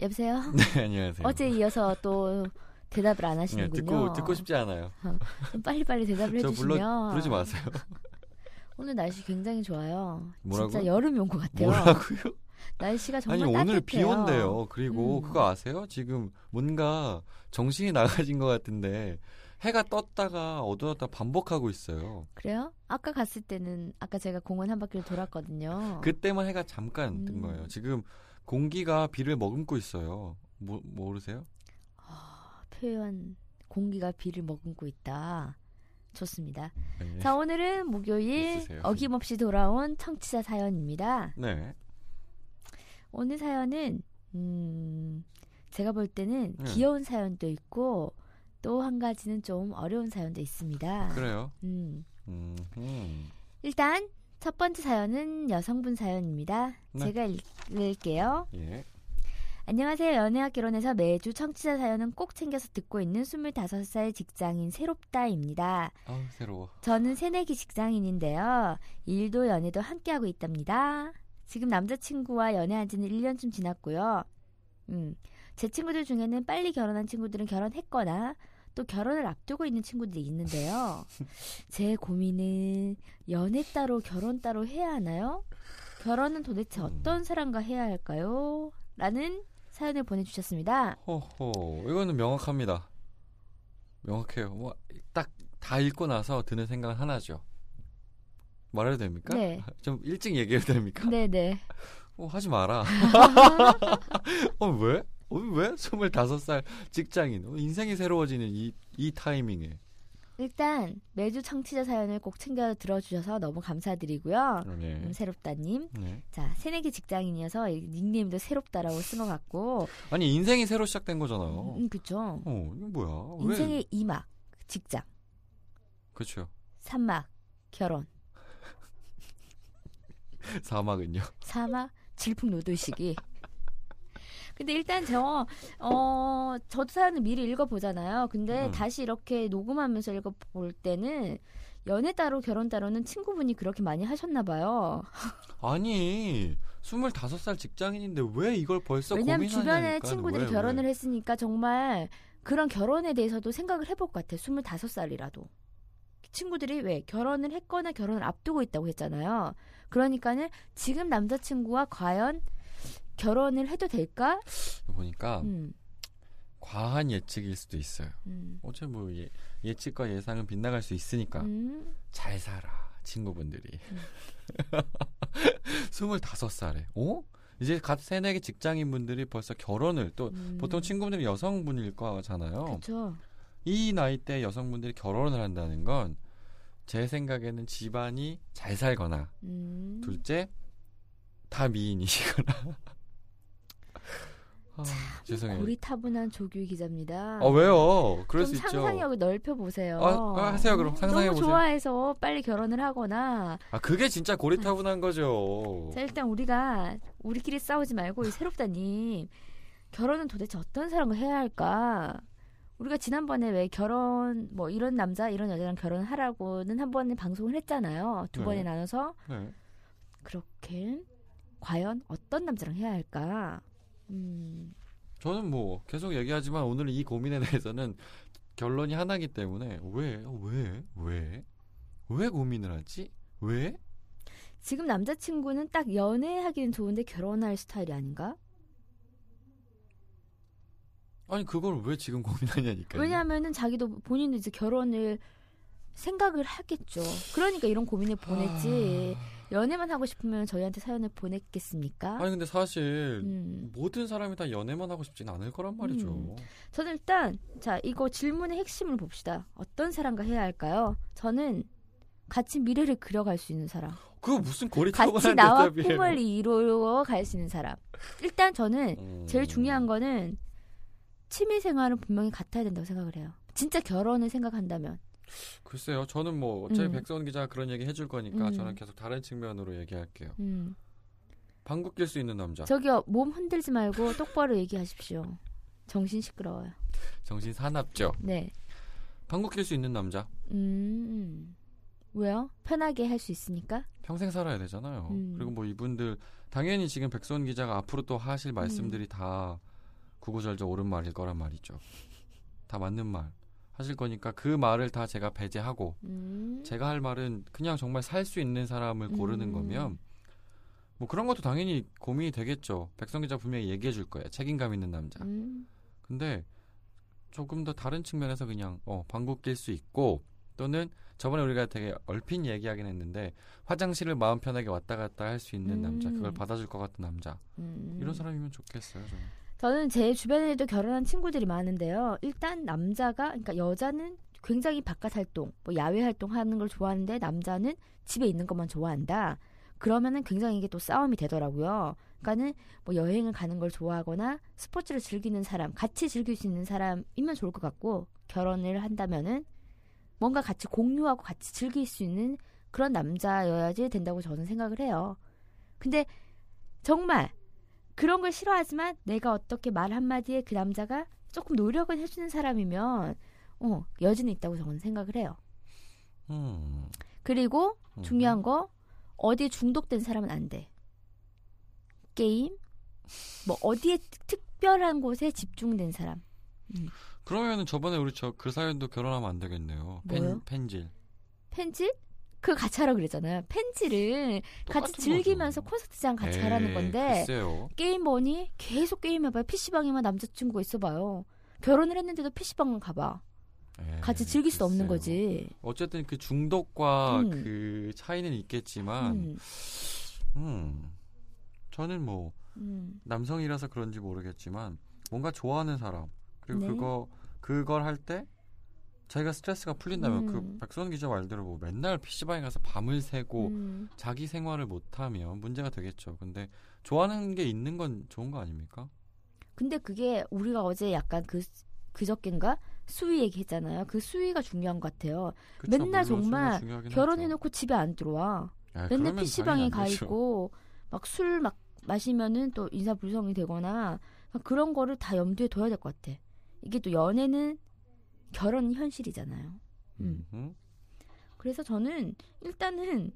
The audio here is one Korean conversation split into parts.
여보세요. 네, 안녕하세요. 어제 이어서 또 대답을 안 네, 하시는군요. 듣고 듣고 싶지 않아요. 좀 빨리 빨리 대답을 저 해주시면 불러 부르지 마세요. 오늘 날씨 굉장히 좋아요. 뭐라고요? 진짜 여름이 온 것 같아요. 뭐라고요? 날씨가 정말 아니 오늘 비. 온대요. 그리고 음. 그거 아세요? 지금 뭔가 정신이 나가신 것 같은데 해가 떴다가 어두웠다 반복하고 있어요. 그래요? 아까 갔을 때는 아까 제가 공원 한 바퀴를 돌았거든요. 그때만 해가 잠깐 뜬 음. 거예요. 지금 공기가 비를 머금고 있어요. 모, 모르세요? 아, 표현 공기가 비를 머금고 있다. 좋습니다. 네. 자 오늘은 목요일 있으세요? 어김없이 돌아온 청취자 사연입니다. 네. 오늘 사연은 음, 제가 볼 때는 음. 귀여운 사연도 있고 또 한 가지는 좀 어려운 사연도 있습니다. 그래요. 음, 음, 음. 일단 첫 번째 사연은 여성분 사연입니다. 네. 제가 읽을게요. 예. 안녕하세요. 연애학 결혼해서 매주 청취자 사연은 꼭 챙겨서 듣고 있는 25살 직장인 새롭다입니다. 아우 새로워. 저는 새내기 직장인인데요. 일도 연애도 함께하고 있답니다. 지금 남자친구와 연애한 지는 1년쯤 지났고요. 음, 제 친구들 중에는 빨리 결혼한 친구들은 결혼했거나 또 결혼을 앞두고 있는 친구들이 있는데요. 제 고민은 연애 따로 결혼 따로 해야 하나요? 결혼은 도대체 어떤 사람과 해야 할까요? 라는 사연을 보내주셨습니다. 호호 이거는 명확합니다. 명확해요. 뭐 딱 다 읽고 나서 드는 생각은 하나죠. 말해도 됩니까? 네. 좀 일찍 얘기해도 됩니까? 네네. 어, 하지 마라. 어, 왜? 어, 왜? 25살 직장인. 어, 인생이 새로워지는 이, 이 타이밍에. 일단 매주 청취자 사연을 꼭 챙겨 들어주셔서 너무 감사드리고요. 네. 음, 새롭다님. 네. 자, 새내기 직장인이어서 이 닉네임도 새롭다라고 쓴 것 같고. 아니, 인생이 새로 시작된 거잖아요. 음, 그쵸. 어, 이거 뭐야? 왜? 인생의 이막 직장, 그쵸. 삼막 결혼, 사막은요. 사막 질풍노도 시기. 근데 일단 저, 어, 저도 사연을 미리 읽어보잖아요. 근데 음. 다시 이렇게 녹음하면서 읽어볼 때는 연애 따로 결혼 따로는 친구분이 그렇게 많이 하셨나 봐요. 아니, 25살 직장인인데 왜 이걸 벌써 왜냐면. 주변에 친구들이 왜, 결혼을 왜? 했으니까 정말 그런 결혼에 대해서도 생각을 해볼 것 같아. 25살이라도. 친구들이 왜 결혼을 했거나 결혼을 앞두고 있다고 했잖아요. 그러니까는 지금 남자친구와 과연 결혼을 해도 될까? 보니까 음, 과한 예측일 수도 있어요. 음, 어째 뭐 예, 예측과 예상은 빗나갈 수 있으니까 음. 잘 살아 친구분들이 25살에 어? 이제 갓 새내기 직장인분들이 벌써 결혼을 또 음. 보통 친구분들이 여성분일 거잖아요. 그렇죠. 이 나이 때 여성분들이 결혼을 한다는 건 제 생각에는 집안이 잘 살거나 음. 둘째 다 미인이시거나 아, 죄송해요. 고리타분한 조규 기자입니다. 아 왜요? 그럴 좀수 있죠. 상상력을 넓혀 보세요. 아, 아, 하세요, 그럼. 상상해 너무 보세요. 좋아해서 빨리 결혼을 하거나 아 그게 진짜 고리타분한 거죠. 자 일단 우리가 우리끼리 싸우지 말고 이 새롭다님 결혼은 도대체 어떤 사람과 해야 할까? 우리가 지난번에 왜 결혼 뭐 이런 남자 이런 여자랑 결혼하라고는 한 번에 방송을 했잖아요. 두 네. 번에 나눠서 네. 그렇게 과연 어떤 남자랑 해야 할까? 음, 저는 뭐 계속 얘기하지만 오늘 이 고민에 대해서는 결론이 하나기 때문에 왜, 왜, 왜, 왜 고민을 하지? 왜? 지금 남자친구는 딱 연애하기는 좋은데 결혼할 스타일이 아닌가? 아니 그걸 왜 지금 고민하냐니까요. 왜냐하면은 자기도 본인도 이제 결혼을 생각을 하겠죠. 그러니까 이런 고민을 보냈지. 연애만 하고 싶으면 저희한테 사연을 보냈겠습니까? 아니 근데 사실 음. 모든 사람이 다 연애만 하고 싶진 않을 거란 말이죠. 음. 저는 일단 자 이거 질문의 핵심을 봅시다. 어떤 사람과 해야 할까요? 저는 같이 미래를 그려갈 수 있는 사람, 그거 무슨 같이 고리타분한 나와 대답이에요. 꿈을 이루어 갈 수 있는 사람. 일단 저는 음. 제일 중요한 거는 취미 생활은 분명히 같아야 된다고 생각을 해요. 진짜 결혼을 생각한다면. 글쎄요. 저는 뭐 어차피 음. 백선 기자가 그런 얘기 해줄 거니까 음. 저는 계속 다른 측면으로 얘기할게요. 음. 방귀 낄수 있는 남자. 저기요 몸 흔들지 말고 똑바로 얘기하십시오. 정신 시끄러워요. 정신 사납죠. 네. 방귀 낄수 있는 남자. 음. 왜요? 편하게 할 수 있으니까? 평생 살아야 되잖아요. 음. 그리고 뭐 이분들 당연히 지금 백선 기자가 앞으로 또 하실 말씀들이 음. 다 구구절절 옳은 말일 거란 말이죠. 다 맞는 말 하실 거니까 그 말을 다 제가 배제하고 음. 제가 할 말은 그냥 정말 살 수 있는 사람을 고르는 음. 거면 뭐 그런 것도 당연히 고민이 되겠죠. 백선 기자 분명히 얘기해 줄 거예요. 책임감 있는 남자. 음. 근데 조금 더 다른 측면에서 그냥 어 방구 낄 수 있고 또는 저번에 우리가 되게 얼핏 얘기하긴 했는데 화장실을 마음 편하게 왔다 갔다 할 수 있는 남자 음. 그걸 받아줄 것 같은 남자 음. 이런 사람이면 좋겠어요 저는 저는 제 주변에도 결혼한 친구들이 많은데요. 일단 남자가 그러니까 여자는 굉장히 바깥 활동, 뭐 야외 활동하는 걸 좋아하는데 남자는 집에 있는 것만 좋아한다. 그러면은 굉장히 이게 또 싸움이 되더라고요. 그러니까는 뭐 여행을 가는 걸 좋아하거나 스포츠를 즐기는 사람, 같이 즐길 수 있는 사람이면 좋을 것 같고 결혼을 한다면은 뭔가 같이 공유하고 같이 즐길 수 있는 그런 남자여야지 된다고 저는 생각을 해요. 근데 정말 그런 걸 싫어하지만 내가 어떻게 말 한마디에 그 남자가 조금 노력을 해주는 사람이면 어, 여지는 있다고 저는 생각을 해요. 음, 그리고 음. 중요한 거 어디에 중독된 사람은 안 돼. 게임 뭐 어디에 특- 특별한 곳에 집중된 사람. 그러면은 저번에 우리 저 그 사연도 결혼하면 안 되겠네요 뭐요? 펜, 펜질 펜질? 그거 같이 하라고 그랬잖아요. 펜질을 같이 즐기면서 거죠. 콘서트장 같이 에이, 하라는 건데 글쎄요 게임 뭐니? 계속 게임해봐요. PC방에만 남자친구가 있어봐요. 결혼을 했는데도 PC방 가봐. 에이, 같이 즐길 수 없는. 거지. 어쨌든 그 중독과 음. 그 차이는 있겠지만 음, 음, 저는 뭐 음, 남성이라서 그런지 모르겠지만 뭔가 좋아하는 사람 그리고 네. 그거 그걸 할 때 자기가 스트레스가 풀린다면 음. 그 백선 기자 말대로 뭐 맨날 PC방에 가서 밤을 새고 음. 자기 생활을 못하면 문제가 되겠죠. 근데 좋아하는 게 있는 건 좋은 거 아닙니까? 근데 그게 우리가 어제 약간 그 그저께인가 수위 얘기했잖아요. 그 수위가 중요한 것 같아요. 그쵸? 맨날 정말 결혼해놓고 집에 안 들어와. 하죠. 야, 맨날 그러면 PC방에 가. 있고 막술막 마시면은 또 인사불성이 되거나 그런 거를 다 염두에 둬야 될 것 같아. 이게 또 연애는 결혼 현실이잖아요. 음. 음. 그래서 저는 일단은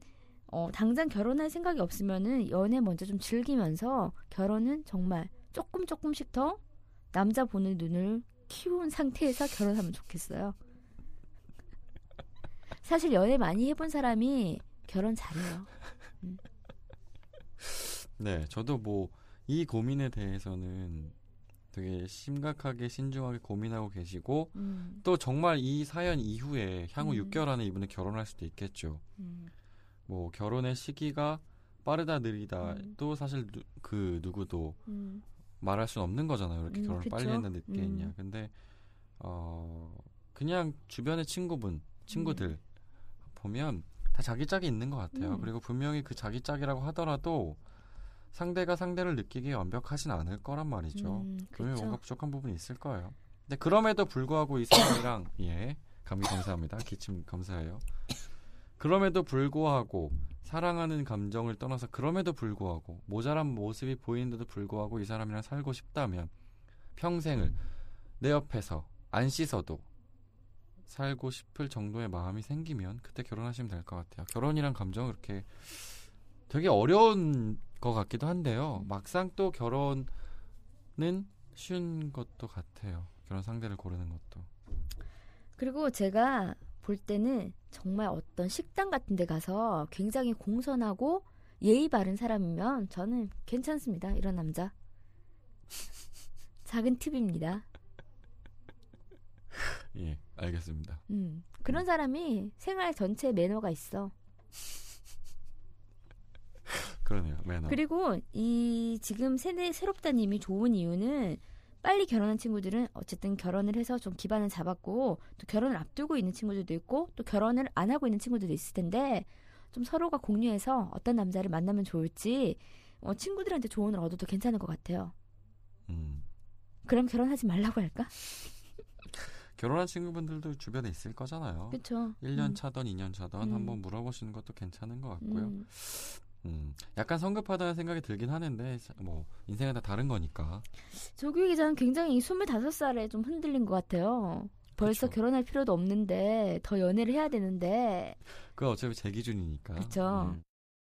어, 당장 결혼할 생각이 없으면은 연애 먼저 좀 즐기면서 결혼은 정말 조금 조금씩 더 남자 보는 눈을 키운 상태에서 결혼하면 좋겠어요. 사실 연애 많이 해본 사람이 결혼 잘해요. 네, 저도 뭐 이 고민에 대해서는 되게 심각하게 신중하게 고민하고 계시고 음, 또 정말 이 사연 이후에 향후 음. 6개월 안에 이분은 결혼할 수도 있겠죠. 음, 뭐 결혼의 시기가 빠르다 느리다 음. 또 사실 누, 그 누구도 음, 말할 수는 없는 거잖아요. 이렇게 음, 결혼 을 빨리 그쵸. 했나 늦게 음. 했냐. 근데 어 그냥 주변의 친구분, 친구들 보면 다 자기 짝이 있는 것 같아요. 음. 그리고 분명히 그 자기 짝이라고 하더라도 상대가 상대를 느끼기에 완벽하진 않을 거란 말이죠. 음, 그쵸. 뭔가 부족한 부분이 있을 거예요. 근데 그럼에도 불구하고 이 사람이랑 예 감기 감사합니다. 기침 감사해요. 그럼에도 불구하고 사랑하는 감정을 떠나서 그럼에도 불구하고 모자란 모습이 보이는데도 불구하고 이 사람이랑 살고 싶다면 평생을 내 옆에서 안 씻어도 살고 싶을 정도의 마음이 생기면 그때 결혼하시면 될 것 같아요. 결혼이란 감정은 그렇게 되게 어려운 것 같기도 한데요. 막상 또 결혼은 쉬운 것도 같아요. 결혼 상대를 고르는 것도. 그리고 제가 볼 때는 정말 어떤 식당 같은 데 가서 굉장히 공손하고 예의 바른 사람이면 저는 괜찮습니다. 이런 남자. 작은 팁입니다. 예, 알겠습니다. 음, 그런 사람이 생활 전체에 매너가 있어. 그러네요. 매너. 그리고 이 지금 세대 새롭다님이 좋은 이유는 빨리 결혼한 친구들은 어쨌든 결혼을 해서 좀 기반을 잡았고 또 결혼을 앞두고 있는 친구들도 있고 또 결혼을 안 하고 있는 친구들도 있을 텐데 좀 서로가 공유해서 어떤 남자를 만나면 좋을지 어, 친구들한테 조언을 얻어도 괜찮을 것 같아요. 음. 그럼 결혼하지 말라고 할까? 결혼한 친구분들도 주변에 있을 거잖아요. 그렇죠. 1년 차던 2년 차던 음. 한번 물어보시는 것도 괜찮은 것 같고요. 음. 음, 약간 성급하다는 생각이 들긴 하는데 뭐 인생은 다 다른 거니까. 조규 기자는 굉장히 25살에 좀 흔들린 것 같아요. 벌써 그쵸. 결혼할 필요도 없는데 더 연애를 해야 되는데 그거 어차피 제 기준이니까. 그쵸. 음.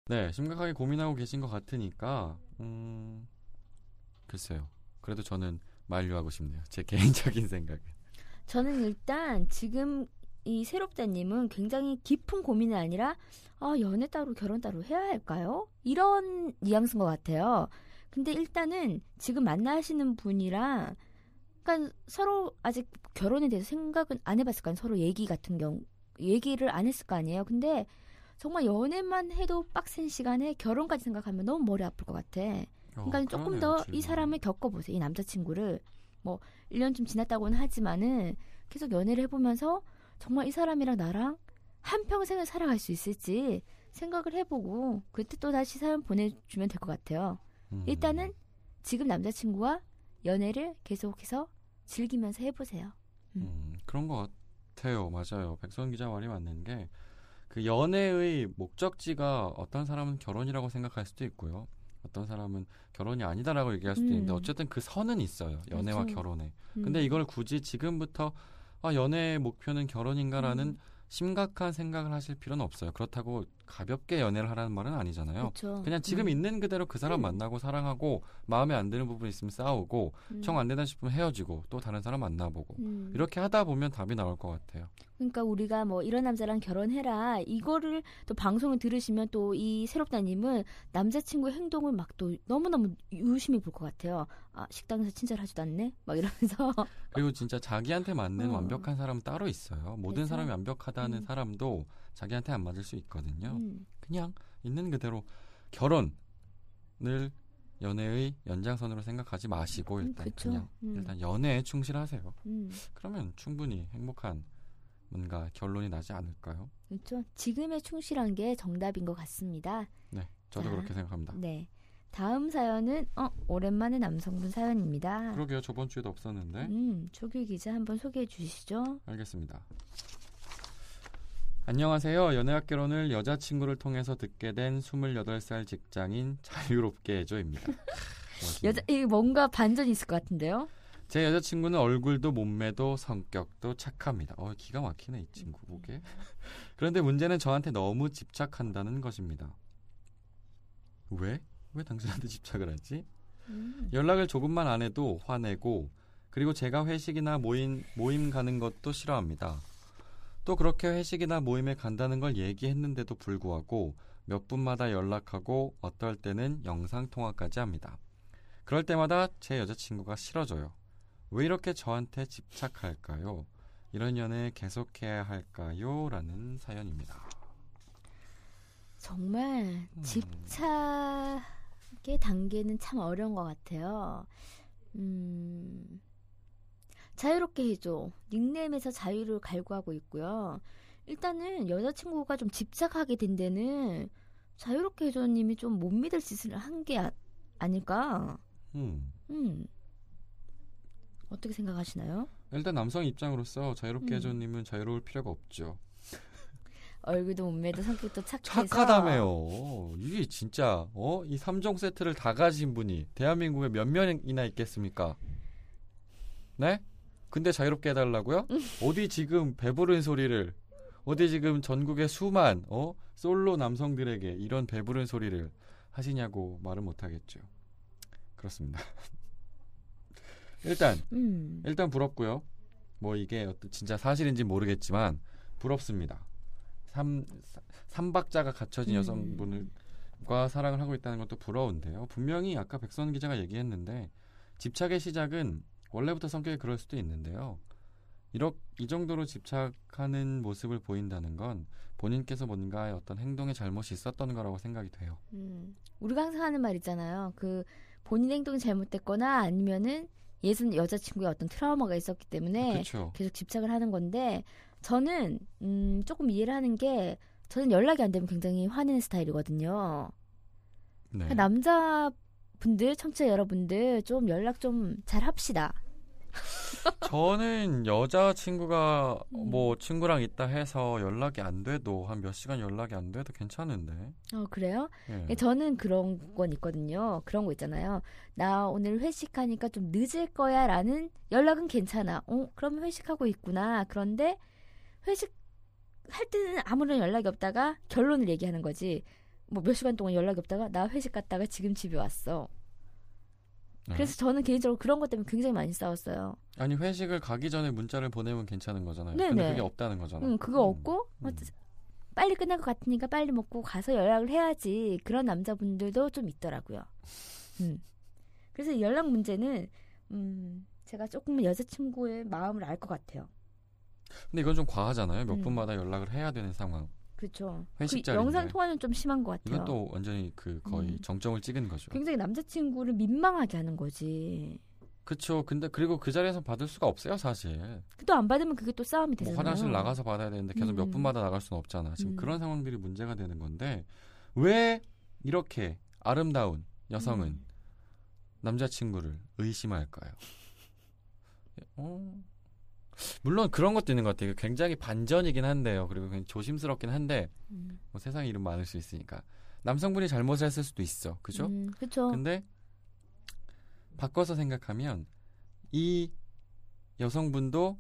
네, 심각하게 고민하고 계신 것 같으니까 음, 글쎄요. 그래도 저는 만류하고 싶네요. 제 개인적인 생각은. 저는 일단 지금 이 새롭다님은 굉장히 깊은 고민이 아니라 아 연애 따로 결혼 따로 해야 할까요? 이런 뉘앙스인 것 같아요. 근데 일단은 지금 만나시는 분이랑 그러니까 서로 아직 결혼에 대해서 생각은 안 해봤을 거 아니에요. 서로 얘기 같은 경우 얘기를 안 했을 거 아니에요. 근데 정말 연애만 해도 빡센 시간에 결혼까지 생각하면 너무 머리 아플 것 같아. 그러니까 어, 조금 더 이. 사람을 겪어보세요. 이 남자친구를. 뭐, 1년쯤 지났다고는 하지만은 계속 연애를 해보면서 정말 이 사람이랑 나랑 한 평생을 살아갈 수 있을지 생각을 해보고 그때 또 다시 사연 보내주면 될 것 같아요. 음. 일단은 지금 남자친구와 연애를 계속해서 즐기면서 해보세요. 음, 그런 것 같아요. 맞아요. 백선 기자 말이 맞는 게 그 연애의 목적지가 어떤 사람은 결혼이라고 생각할 수도 있고요. 어떤 사람은 결혼이 아니다라고 얘기할 수도 음. 있는데 어쨌든 그 선은 있어요. 연애와 그렇죠. 결혼에. 음. 근데 이걸 굳이 지금부터 아, 연애의 목표는 결혼인가라는 음. 심각한 생각을 하실 필요는 없어요. 그렇다고 가볍게 연애를 하라는 말은 아니잖아요. 그렇죠. 그냥 지금 음. 있는 그대로 그 사람 음. 만나고 사랑하고 마음에 안 드는 부분 있으면 싸우고 음. 정안 된다 싶으면 헤어지고 또 다른 사람 만나보고 음. 이렇게 하다 보면 답이 나올 것 같아요. 그러니까 우리가 뭐 이런 남자랑 결혼해라 이거를 또 방송을 들으시면 또 이 새롭다님은 남자친구 의 행동을 막 또 너무너무 유심히 볼 것 같아요. 아 식당에서 친절하지도 않네 막 이러면서 그리고 진짜 자기한테 맞는 어. 완벽한 사람은 따로 있어요. 모든 그래서? 사람이 완벽하다는 음. 사람도 자기한테 안 맞을 수 있거든요. 음, 그냥 있는 그대로 결혼을 연애의 연장선으로 생각하지 마시고 음, 일단 그쵸. 그냥 음. 일단 연애에 충실하세요. 음, 그러면 충분히 행복한 뭔가 결론이 나지 않을까요? 그렇죠. 지금에 충실한 게 정답인 것 같습니다. 네, 저도 자, 그렇게 생각합니다. 네. 다음 사연은 어 오랜만에 남성분 사연입니다. 그러게요. 저번 주에도 없었는데. 음, 조규 기자 한번 소개해 주시죠. 알겠습니다. 안녕하세요. 연애학 결혼을 여자친구를 통해서 듣게 된 28살 직장인 자유롭게 해줘입니다. 여자 이 뭔가 반전이 있을 것 같은데요. 제 여자친구는 얼굴도 몸매도 성격도 착합니다. 어, 기가 막히네 이 친구 보게. 그런데 문제는 저한테 너무 집착한다는 것입니다. 왜? 왜 당신한테 집착을 하지? 음. 연락을 조금만 안 해도 화내고 그리고 제가 회식이나 모임 모임 가는 것도 싫어합니다. 또 그렇게 회식이나 모임에 간다는 걸 얘기했는데도 불구하고 몇 분마다 연락하고 어떨 때는 영상 통화까지 합니다. 그럴 때마다 제 여자친구가 싫어져요. 왜 이렇게 저한테 집착할까요? 이런 연애 계속해야 할까요? 라는 사연입니다. 정말 음. 집착의 단계는 참 어려운 것 같아요. 음, 자유롭게 해줘. 닉네임에서 자유를 갈구하고 있고요. 일단은 여자친구가 좀 집착하게 된 데는 자유롭게 해줘님이 좀 못 믿을 짓을 한게 아, 아닐까? 음. 음. 어떻게 생각하시나요? 일단 남성 입장으로서 자유롭게 음. 해줘님은 자유로울 필요가 없죠. 얼굴도 몸매도 성격도 착해서 착하다며요. 이게 진짜 어? 이 3종 세트를 다 가진 분이 대한민국에 몇 명이나 있겠습니까? 네? 근데 자유롭게 해달라고요? 어디 지금 배부른 소리를 어디 지금 전국의 수만 어? 솔로 남성들에게 이런 배부른 소리를 하시냐고 말을 못하겠죠. 그렇습니다. 일단 음. 일단 부럽고요. 뭐 이게 어떤 진짜 사실인지 모르겠지만 부럽습니다. 삼 삼박자가 갖춰진 음. 여성분과 사랑을 하고 있다는 것도 부러운데요. 분명히 아까 백선 기자가 얘기했는데 집착의 시작은 원래부터 성격이 그럴 수도 있는데요. 이렇 이 정도로 집착하는 모습을 보인다는 건 본인께서 뭔가 어떤 행동에 잘못이 있었던 거라고 생각이 돼요. 음, 우리가 항상 하는 말 있잖아요. 그 본인 행동이 잘못됐거나 아니면은 예전 여자친구의 어떤 트라우마가 있었기 때문에 그렇죠. 계속 집착을 하는 건데 저는 음, 조금 이해를 하는 게 저는 연락이 안 되면 굉장히 화내는 스타일이거든요. 네. 그러니까 분들, 청취자 여러분들 좀 연락 좀 잘 합시다. 저는 여자 친구가 음. 뭐 친구랑 있다 해서 연락이 안 돼도 한 몇 시간 연락이 안 돼도 괜찮은데. 어, 그래요? 예. 저는 그런 건 있거든요. 그런 거 있잖아요. 나 오늘 회식하니까 좀 늦을 거야 라는 연락은 괜찮아. 어, 그러면 회식하고 있구나. 그런데 회식 할 때는 아무런 연락이 없다가 결론을 얘기하는 거지. 뭐 몇 시간 동안 연락이 없다가 나 회식 갔다가 지금 집에 왔어. 네. 그래서 저는 개인적으로 그런 것 때문에 굉장히 많이 싸웠어요. 아니 회식을 가기 전에 문자를 보내면 괜찮은 거잖아요. 네네. 근데 그게 없다는 거잖아. 응, 그거 음. 없고 음. 어, 빨리 끝날 것 같으니까 빨리 먹고 가서 연락을 해야지. 그런 남자분들도 좀 있더라고요. 음. 그래서 연락 문제는 음, 제가 조금 여자친구의 마음을 알 것 같아요. 근데 이건 좀 과하잖아요. 몇 음. 분마다 연락을 해야 되는 상황. 그렇죠. 그. 영상 통화는 좀 심한 것 같아요. 이건 또 완전히 그 거의 음. 정점을 찍은 거죠. 굉장히 남자친구를 민망하게 하는 거지. 그렇죠. 근데 그리고 그 자리에서 받을 수가 없어요, 사실. 또 안 받으면 그게 또 싸움이 뭐 되잖아요. 화장실 나가서 받아야 되는데 계속 몇 음. 분마다 나갈 수는 없잖아. 지금 음. 그런 상황들이 문제가 되는 건데 왜 이렇게 아름다운 여성은 음. 남자친구를 의심할까요? 어? 물론 그런 것도 있는 것 같아요. 굉장히 반전이긴 한데요. 그리고 굉장히 조심스럽긴 한데 음. 뭐 세상에 이름 많을 수 있으니까 남성분이 잘못을 했을 수도 있어. 그죠? 음, 그렇죠. 근데 바꿔서 생각하면 이 여성분도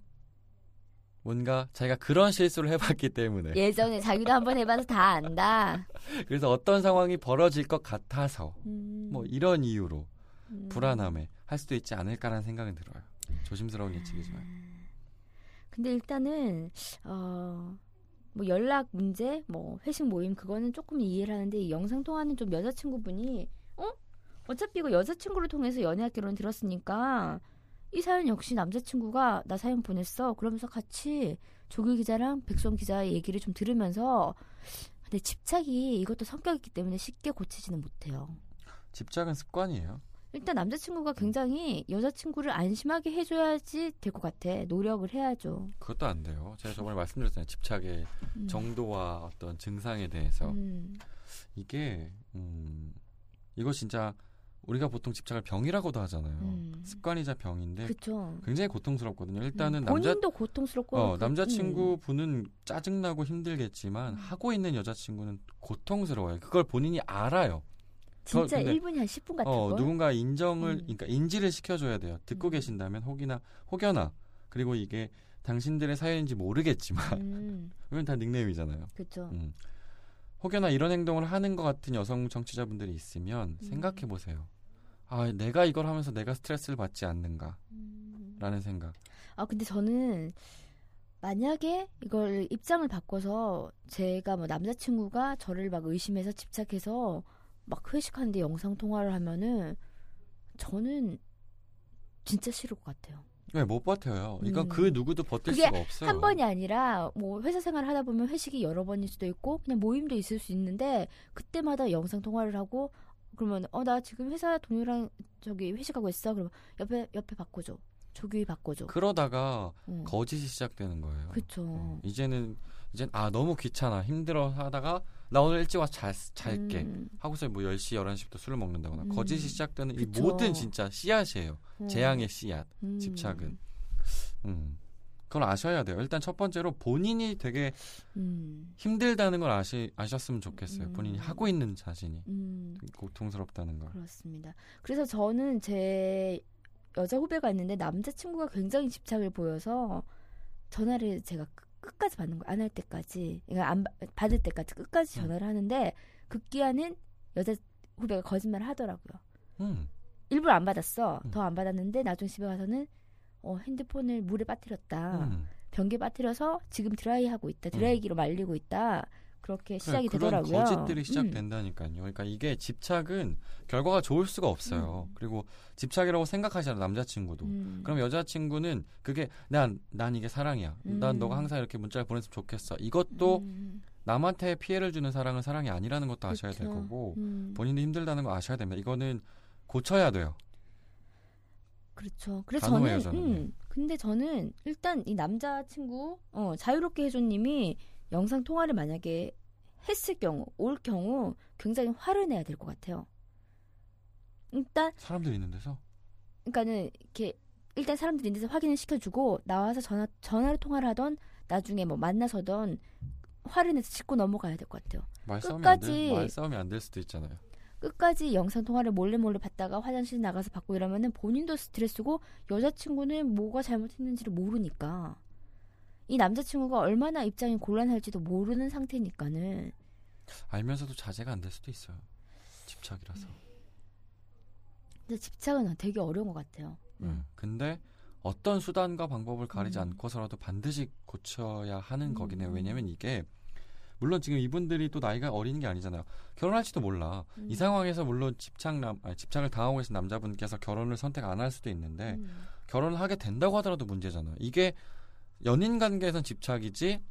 뭔가 자기가 그런 실수를 해봤기 때문에 예전에 자기도 한번 해봐서 다 안다. 그래서 어떤 상황이 벌어질 것 같아서 음, 뭐 이런 이유로 음. 불안함에 할 수도 있지 않을까라는 생각은 들어요. 조심스러운 예측이지만. 근데 일단은 어. 뭐 연락 문제, 뭐 회식 모임 그거는 조금 이해를 하는데 이 영상 통화는 좀 여자친구분이 어 어차피 이거 여자친구를 통해서 연애하기로는 들었으니까 이 사연 역시 남자친구가 나 사연 보냈어 그러면서 같이 조규 기자랑 백선 기자의 얘기를 좀 들으면서 근데 집착이 이것도 성격이기 때문에 쉽게 고치지는 못해요. 집착은 습관이에요. 일단 남자친구가 굉장히 여자친구를 안심하게 해줘야지 될 것 같아. 노력을 해야죠. 그것도 안 돼요. 제가 저번에 말씀드렸잖아요. 집착의 음. 정도와 어떤 증상에 대해서 음. 이게 음, 이거 진짜 우리가 보통 집착을 병이라고도 하잖아요. 음. 습관이자 병인데 그쵸. 굉장히 고통스럽거든요. 일단은 음, 남자 본인도 고통스럽고 어, 그- 남자친구 분은 짜증나고 힘들겠지만 음. 하고 있는 여자친구는 고통스러워요. 그걸 본인이 알아요. 저 진짜 근데- 1분이 한 10분 같은 어, 거. 누군가 인정을, 음. 그러니까 인지를 시켜줘야 돼요. 듣고 음. 계신다면 혹이나 혹여나 그리고 이게 당신들의 사연인지 모르겠지만 음, 이건 다 닉네임이잖아요. 그쵸. 음. 혹여나 이런 행동을 하는 것 같은 여성 정치자분들이 있으면 음. 생각해 보세요. 아, 내가 이걸 하면서 내가 스트레스를 받지 않는가라는 음. 생각. 아 근데 저는 만약에 이걸 입장을 바꿔서 제가 뭐 남자친구가 저를 막 의심해서 집착해서 막 회식하는데 영상 통화를 하면은 저는 진짜 싫을 것 같아요. 왜못 버텨요? 이건 음. 그 누구도 버틸 수가 없어요. 한 번이 아니라 뭐 회사 생활을 하다 보면 회식이 여러 번일 수도 있고 그냥 모임도 있을 수 있는데 그때마다 영상 통화를 하고 그러면 어 나 지금 회사 동료랑 저기 회식하고 있어 그러면 옆에 옆에 바꿔줘 조규희 바꿔줘 그러다가 어. 거짓이 시작되는 거예요. 그쵸 어, 이제는 이젠 아 너무 귀찮아 힘들어 하다가 나 오늘 일찍 와서 잘, 잘게 음, 하고서 뭐 10시 11시부터 술을 먹는다거나 음. 거짓이 시작되는 이 그쵸. 모든 진짜 씨앗이에요. 어. 재앙의 씨앗. 음. 집착은. 음. 그걸 아셔야 돼요. 일단 첫 번째로 본인이 되게 음, 힘들다는 걸 아시, 아셨으면 좋겠어요. 음. 본인이 하고 있는 자신이 음, 고통스럽다는 걸. 그렇습니다. 그래서 저는 제 여자 후배가 있는데 남자친구가 굉장히 집착을 보여서 전화를 제가 끝- 끝까지 받는 거안할 때까지 그러니까 안 받- 받을 때까지 끝까지 음. 전화를 하는데 급기야는 여자 후배가 거짓말을 하더라고요. 음. 일부러 안 받았어. 음. 더안 받았는데 나중 집에 가서는 어, 핸드폰을 물에 빠뜨렸다. 음. 변기에 빠뜨려서 지금 드라이하고 있다. 드라이기로 말리고 있다. 그렇게 시작이 그래, 그런 되더라고요. 거짓들이 음. 시작된다니까요. 그러니까 이게 집착은 결과가 좋을 수가 없어요. 음. 그리고 집착이라고 생각하잖아요, 남자친구도. 음. 그럼 여자친구는 그게 난, 난 이게 사랑이야. 난 음. 너가 항상 이렇게 문자를 보냈으면 좋겠어. 이것도 음. 남한테 피해를 주는 사랑은 사랑이 아니라는 것도 아셔야 될 그쵸. 거고 음. 본인도 힘들다는 거 아셔야 됩니다. 이거는 고쳐야 돼요. 그렇죠. 그래서 저는, 저는. 음, 근데 저는 일단 이 남자친구, 어, 자유롭게 해줘님이 영상 통화를 만약에 했을 경우, 올 경우 굉장히 화를 내야 될 것 같아요. 일단 사람들 있는 데서 그러니까는 이렇게 일단 사람들이 있는 데서 확인을 시켜주고 나와서 전화 전화로 통화를 하던 나중에 뭐 만나서던 화를 내서 짚고 넘어가야 될 것 같아요. 말싸움이 끝까지- 될, 말싸움이 안 될 수도 있잖아요. 끝까지 영상 통화를 몰래 몰래 받다가 화장실 나가서 받고 이러면은 본인도 스트레스고 여자친구는 뭐가 잘못했는지를 모르니까 이 남자친구가 얼마나 입장이 곤란할지도 모르는 상태니까는 알면서도 자제가 안 될 수도 있어요. 집착이라서. 근데 집착은 되게 어려운 것 같아요. 음. 음. 근데 어떤 수단과 방법을 가리지 음. 않고서라도 반드시 고쳐야 하는 음. 거긴 해요. 왜냐면 이게 물론 지금 이분들이 또 나이가 어린 게 아니잖아요. 결혼할지도 몰라. 음. 이 상황에서 물론 집착남 아니, 집착을 당하고 계신 남자분께서 결혼을 선택 안 할 수도 있는데 음. 결혼을 하게 된다고 하더라도 문제잖아요. 이게 연인 관계에선 집착이지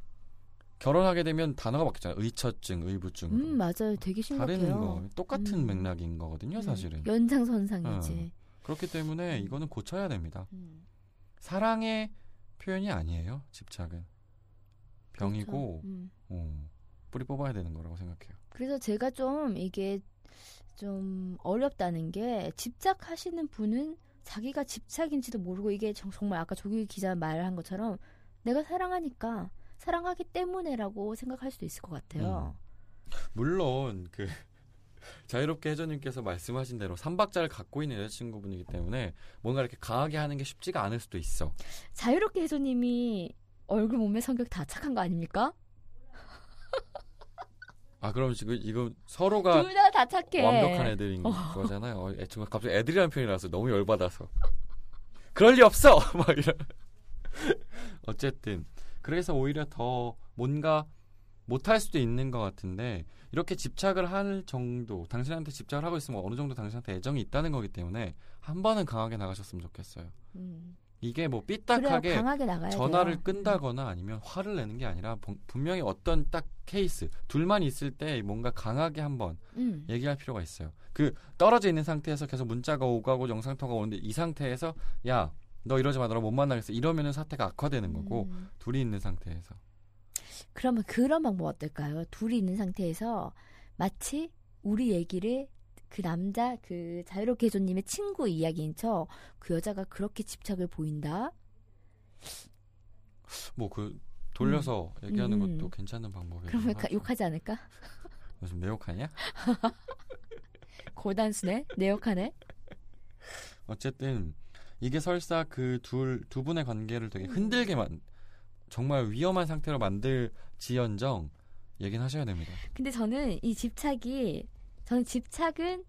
결혼하게 되면 단어가 바뀌잖아요. 의처증, 의부증. 음, 맞아요. 되게 다른 심각해요. 거 똑같은 음. 맥락인 거거든요, 사실은. 음, 연장선상이지. 그렇기 때문에 이거는 고쳐야 됩니다. 음. 사랑의 표현이 아니에요. 집착은 병이고 그렇죠. 음. 어, 뿌리 뽑아야 되는 거라고 생각해요. 그래서 제가 좀 이게 좀 어렵다는 게 집착하시는 분은 자기가 집착인지도 모르고 이게 정- 정말 아까 조규 기자 말한 것처럼 내가 사랑하니까 사랑하기 때문에라고 생각할 수도 있을 것 같아요. 물론 그 자유롭게 해전님께서 말씀하신 대로 삼박자를 갖고 있는 여자친구분이기 때문에 뭔가 이렇게 강하게 하는 게 쉽지가 않을 수도 있어. 자유롭게 해소님이 얼굴 몸매 성격 다 착한 거 아닙니까? 아 그럼 지금 이거 서로가 둘 다 다 착해. 완벽한 애들인 거잖아요. 어, 애- 지금 갑자기 애들이라는 표현이라서 너무 열받아서. 그럴 리 없어! 막 이런. 어쨌든. 그래서 오히려 더 뭔가 못할 수도 있는 것 같은데, 이렇게 집착을 할 정도, 당신한테 집착을 하고 있으면 어느 정도 당신한테 애정이 있다는 거기 때문에, 한 번은 강하게 나가셨으면 좋겠어요. 음. 이게 뭐 삐딱하게 전화를 돼요. 끈다거나 아니면 화를 내는 게 아니라 분- 분명히 어떤 딱 케이스, 둘만 있을 때 뭔가 강하게 한번 음. 얘기할 필요가 있어요. 그 떨어져 있는 상태에서 계속 문자가 오고 영상통화가 오는데 이 상태에서 야 너 이러지 마, 너랑 못 만나겠어. 이러면은 사태가 악화되는 거고 음. 둘이 있는 상태에서 그러면 그런 방법 어떨까요? 둘이 있는 상태에서 마치 우리 얘기를 그 남자 그 자유롭게 해조님의 친구 이야기인 척 그 여자가 그렇게 집착을 보인다. 뭐 그 돌려서 얘기하는 음. 것도 괜찮은 방법이에요. 그러면 가- 욕하지 않을까? 너 지금 내 욕하냐? 고단수네, 내 욕하네. 어쨌든 이게 설사 그 둘 두 분의 관계를 되게 음. 흔들게만 정말 위험한 상태로 만들지언정 얘기는 하셔야 됩니다. 근데 저는 이 집착이 저는 집착은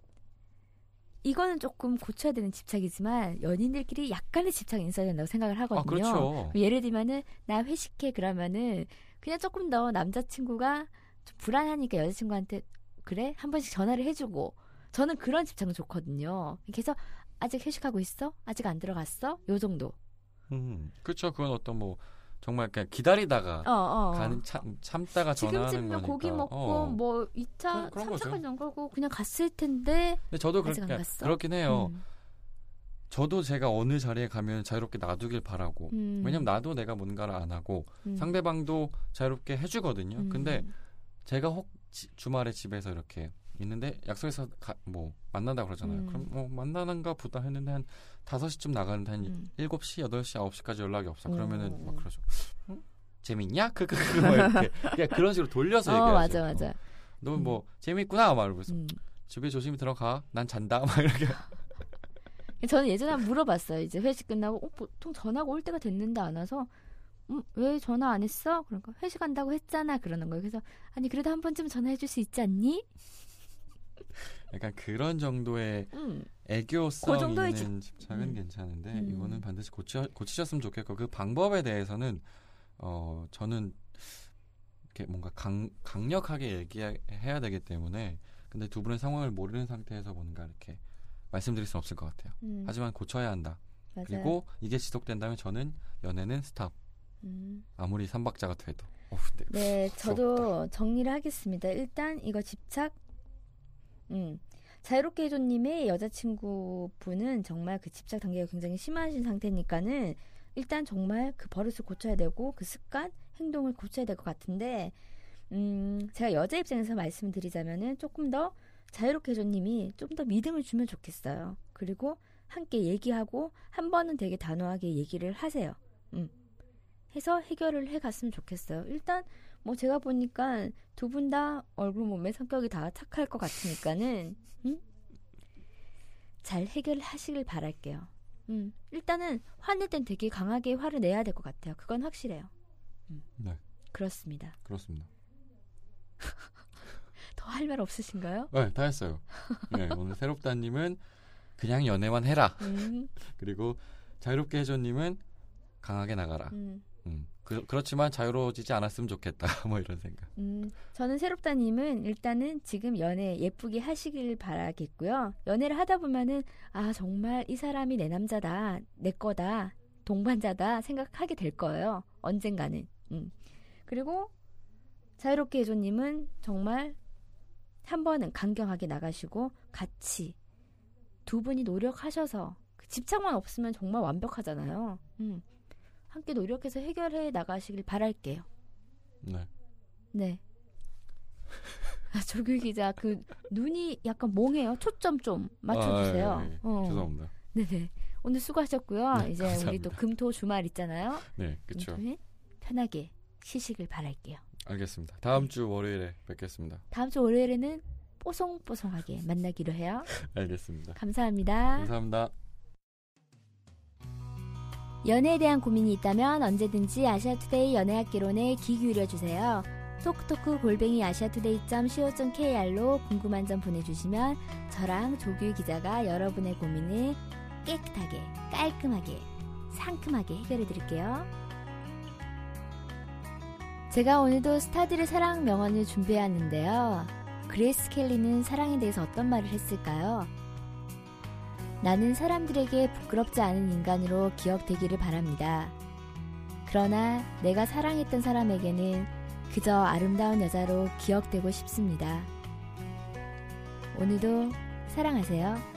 이거는 조금 고쳐야 되는 집착이지만 연인들끼리 약간의 집착이 있어야 된다고 생각을 하거든요. 아 그렇죠. 예를 들면은 나 회식해 그러면은 그냥 조금 더 남자친구가 좀 불안하니까 여자친구한테 그래 한 번씩 전화를 해주고 저는 그런 집착은 좋거든요. 그래서 아직 회식하고 있어? 아직 안 들어갔어? 요 정도. 음, 그렇죠. 그건 어떤 뭐 정말 그냥 기다리다가 어 어. 가는 참, 참다가 전화하는 지금쯤이면 거니까. 고기 먹고 어. 뭐 2차 그런- 그런 거죠. 3차까지 안 가고 그냥 갔을 텐데. 근데 저도 아직 안 그렇게 갔어? 그렇긴 해요. 음. 저도 제가 어느 자리에 가면 자유롭게 놔두길 바라고. 음. 왜냐면 나도 내가 뭔가를 안 하고 음. 상대방도 자유롭게 해주거든요. 음. 근데 제가 혹 지- 주말에 집에서 이렇게 있는데 약속해서 가- 뭐 만난다 그러잖아요. 음. 그럼 뭐 만나는가 보다 했는데 한 5시쯤 나가는데 한 음. 7시, 8시, 9시까지 연락이 없어. 음. 그러면은 막 그러죠. 응? 재밌냐? 그그 그, 뭐 이렇게 그냥 그런 식으로 돌려서 어 얘기하죠. 맞아 맞아. 너뭐 재밌구나 막 이러면서 음. 집에 조심히 들어가. 난 잔다. 막 이렇게. 저는 예전에 한번 물어봤어요. 이제 회식 끝나고 어, 보통 전화가 올 때가 됐는데 안 와서 음, 왜 전화 안 했어? 그러니까 회식 한다고 했잖아 그러는 거예요. 그래서 아니 그래도 한 번쯤 전화해 줄 수 있지 않니? 약간 그런 정도의 음. 애교성 그 정도의 있는 집착은 음. 괜찮은데 음. 이거는 반드시 고치, 고치셨으면 좋겠고 그 방법에 대해서는 어 저는 이렇게 뭔가 강, 강력하게 얘기해야 되기 때문에 근데 두 분의 상황을 모르는 상태에서 뭔가 이렇게 말씀드릴 수는 없을 것 같아요. 음. 하지만 고쳐야 한다. 맞아요. 그리고 이게 지속된다면 저는 연애는 스탑. 음. 아무리 삼박자가 돼도. 네. 네, 저도 정리를 하겠습니다. 일단 이거 집착. 음. 자유롭게 해조님의 여자친구분은 정말 그 집착 단계가 굉장히 심하신 상태니까는 일단 정말 그 버릇을 고쳐야 되고 그 습관, 행동을 고쳐야 될 것 같은데, 음, 제가 여자 입장에서 말씀드리자면은 조금 더 자유롭게 해줘님이 좀 더 믿음을 주면 좋겠어요. 그리고 함께 얘기하고 한 번은 되게 단호하게 얘기를 하세요. 음. 해서 해결을 해 갔으면 좋겠어요. 일단 뭐 제가 보니까 두 분 다 얼굴 몸매 성격이 다 착할 것 같으니까는 음? 잘 해결하시길 바랄게요. 음. 일단은 화낼 땐 되게 강하게 화를 내야 될 것 같아요. 그건 확실해요. 음. 네. 그렇습니다. 그렇습니다. 더 할 말 없으신가요? 네, 다 했어요. 네, 오늘 새롭다님은 그냥 연애만 해라. 음, 그리고 자유롭게 해줘님은 강하게 나가라. 음, 음. 그, 그렇지만 자유로워지지 않았으면 좋겠다. 뭐 이런 생각. 음. 저는 새롭다님은 일단은 지금 연애 예쁘게 하시길 바라겠고요. 연애를 하다 보면은 아 정말 이 사람이 내 남자다, 내 거다, 동반자다 생각하게 될 거예요. 언젠가는. 음. 그리고 자유롭게 해줘님은 정말 한 번은 강경하게 나가시고 같이 두 분이 노력하셔서 그 집착만 없으면 정말 완벽하잖아요. 음. 함께 노력해서 해결해 나가시길 바랄게요. 네. 네. 아, 조규 기자 그 눈이 약간 몽해요. 초점 좀 맞춰주세요. 아, 예, 예. 어. 죄송합니다. 네네. 오늘 수고하셨고요. 네, 이제 우리 감사합니다. 또 금토 주말 있잖아요. 네, 그렇죠. 편하게 쉬시길 바랄게요. 알겠습니다. 다음 주 월요일에 뵙겠습니다. 다음 주 월요일에는 뽀송뽀송하게 만나기로 해요. 알겠습니다. 감사합니다. 감사합니다. 연애에 대한 고민이 있다면 언제든지 아시아투데이 연애학개론에 귀 기울여주세요. 톡톡크 골뱅이 아시아투데이.co.kr로 궁금한 점 보내주시면 저랑 조규 기자가 여러분의 고민을 깨끗하게, 깔끔하게, 상큼하게 해결해드릴게요. 제가 오늘도 스타들의 사랑 명언을 준비해왔는데요. 그레이스 켈리는 사랑에 대해서 어떤 말을 했을까요? 나는 사람들에게 부끄럽지 않은 인간으로 기억되기를 바랍니다. 그러나 내가 사랑했던 사람에게는 그저 아름다운 여자로 기억되고 싶습니다. 오늘도 사랑하세요.